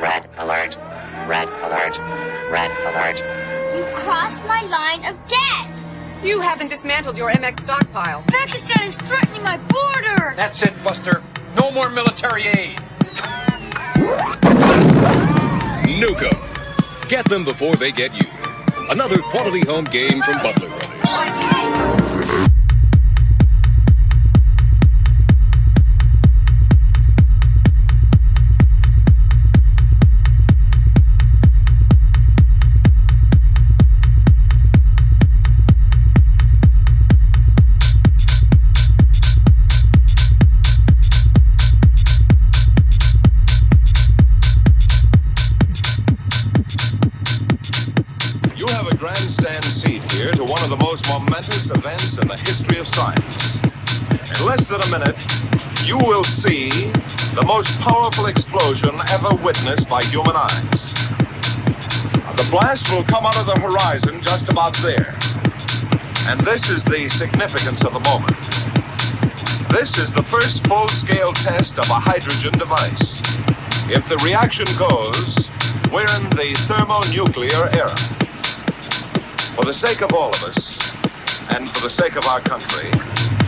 Red alert. Red alert. Red alert. You crossed my line of death. You haven't dismantled your MX stockpile. Pakistan is threatening my border. That's it, Buster. No more military aid. Nukem. Get them before they get you. Another quality home game from Butler Brothers. Momentous events in the history of science. In less than a minute, you will see the most powerful explosion ever witnessed by human eyes. The blast will come out of the horizon just about there. And this is the significance of the moment. This is the first full-scale test of a hydrogen device. If the reaction goes, we're in the thermonuclear era. For the sake of all of us, and for the sake of our country,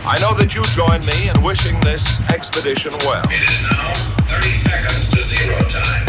I know that you join me in wishing this expedition well. It is now 30 seconds to zero time.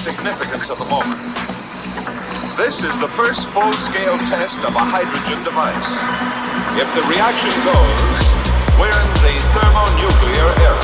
Significance of the moment. This is the first full-scale test of a hydrogen device. If the reaction goes, we're in the thermonuclear era.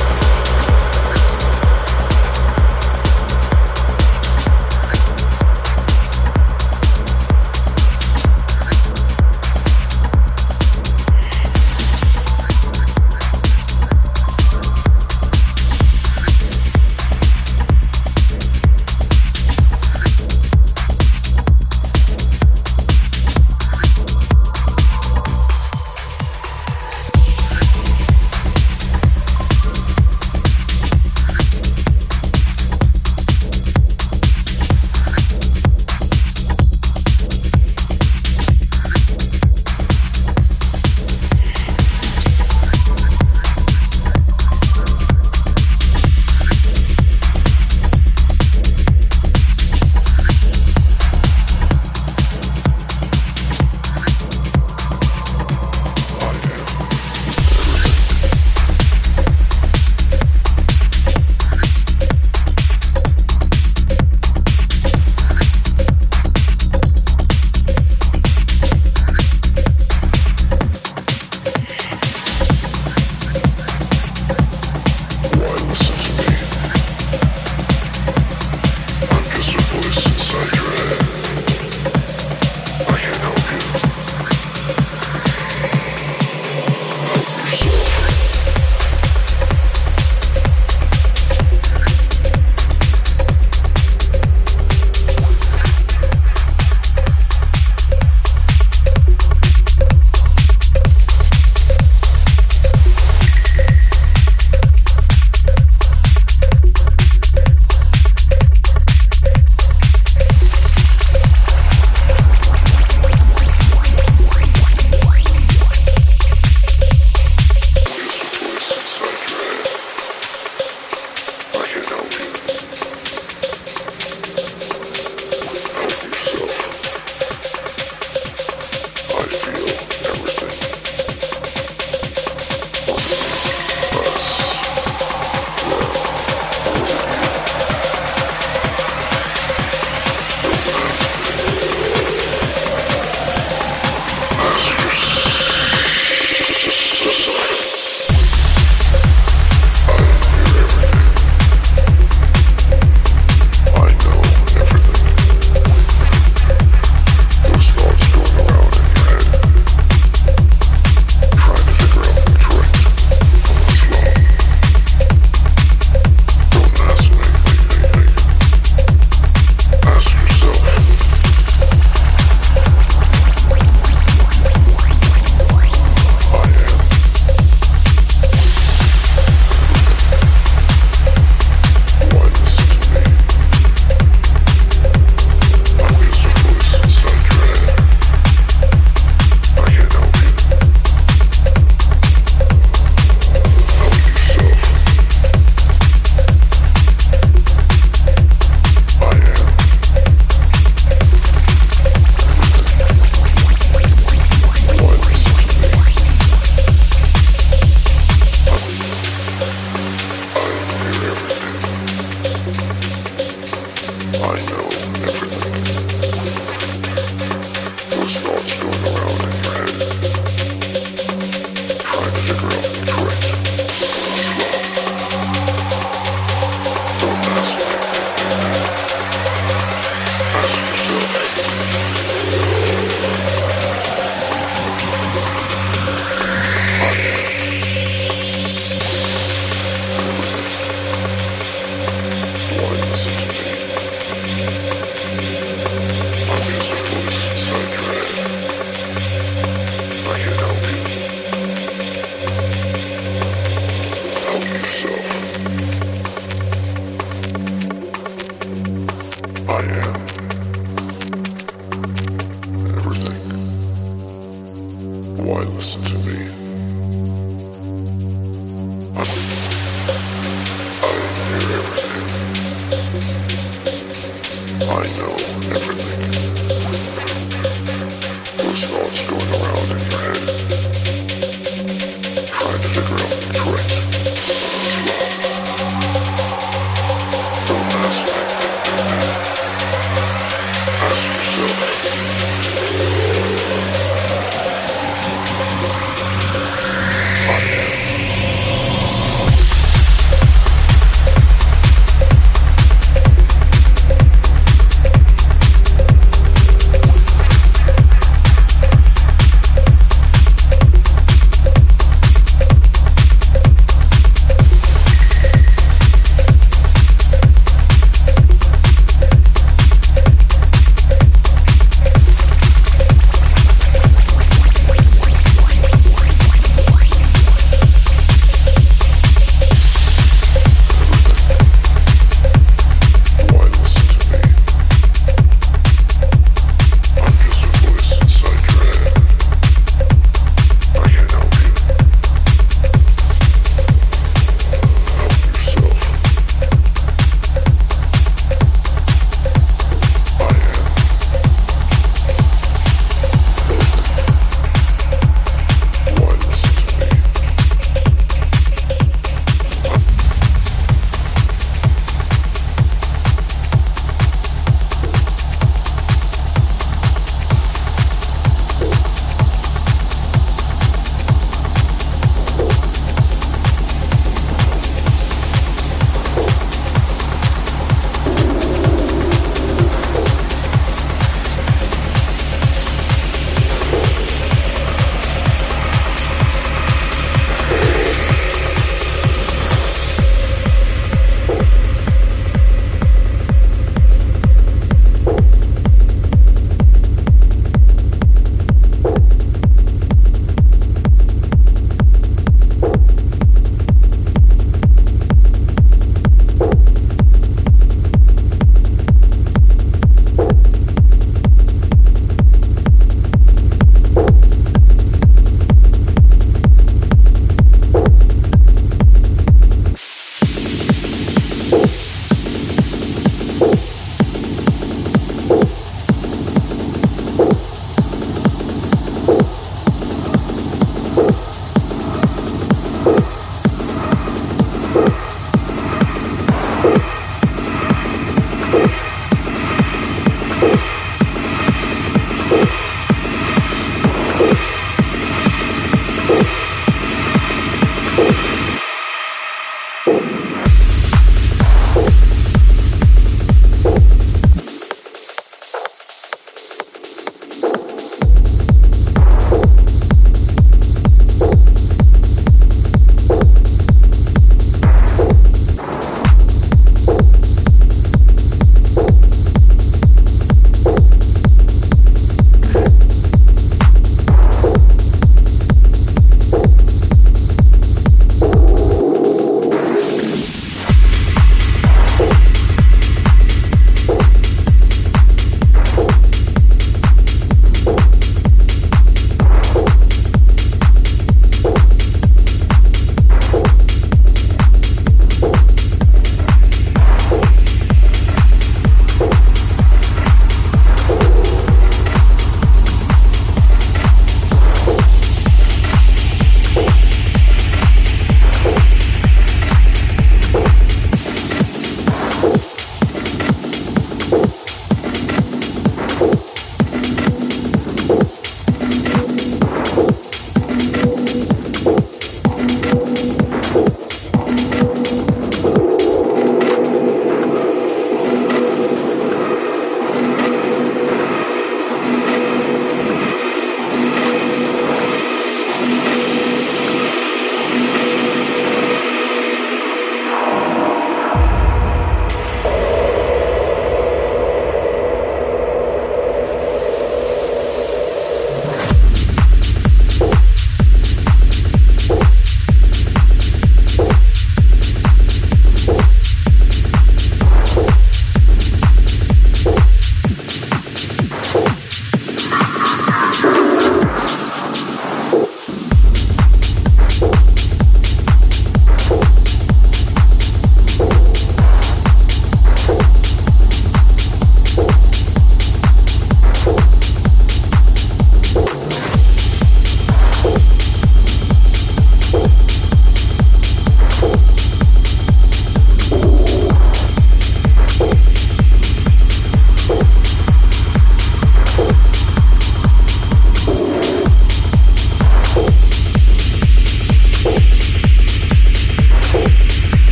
Why listen to me?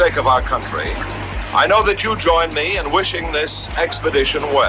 sake of our country, I know that you join me in wishing this expedition well.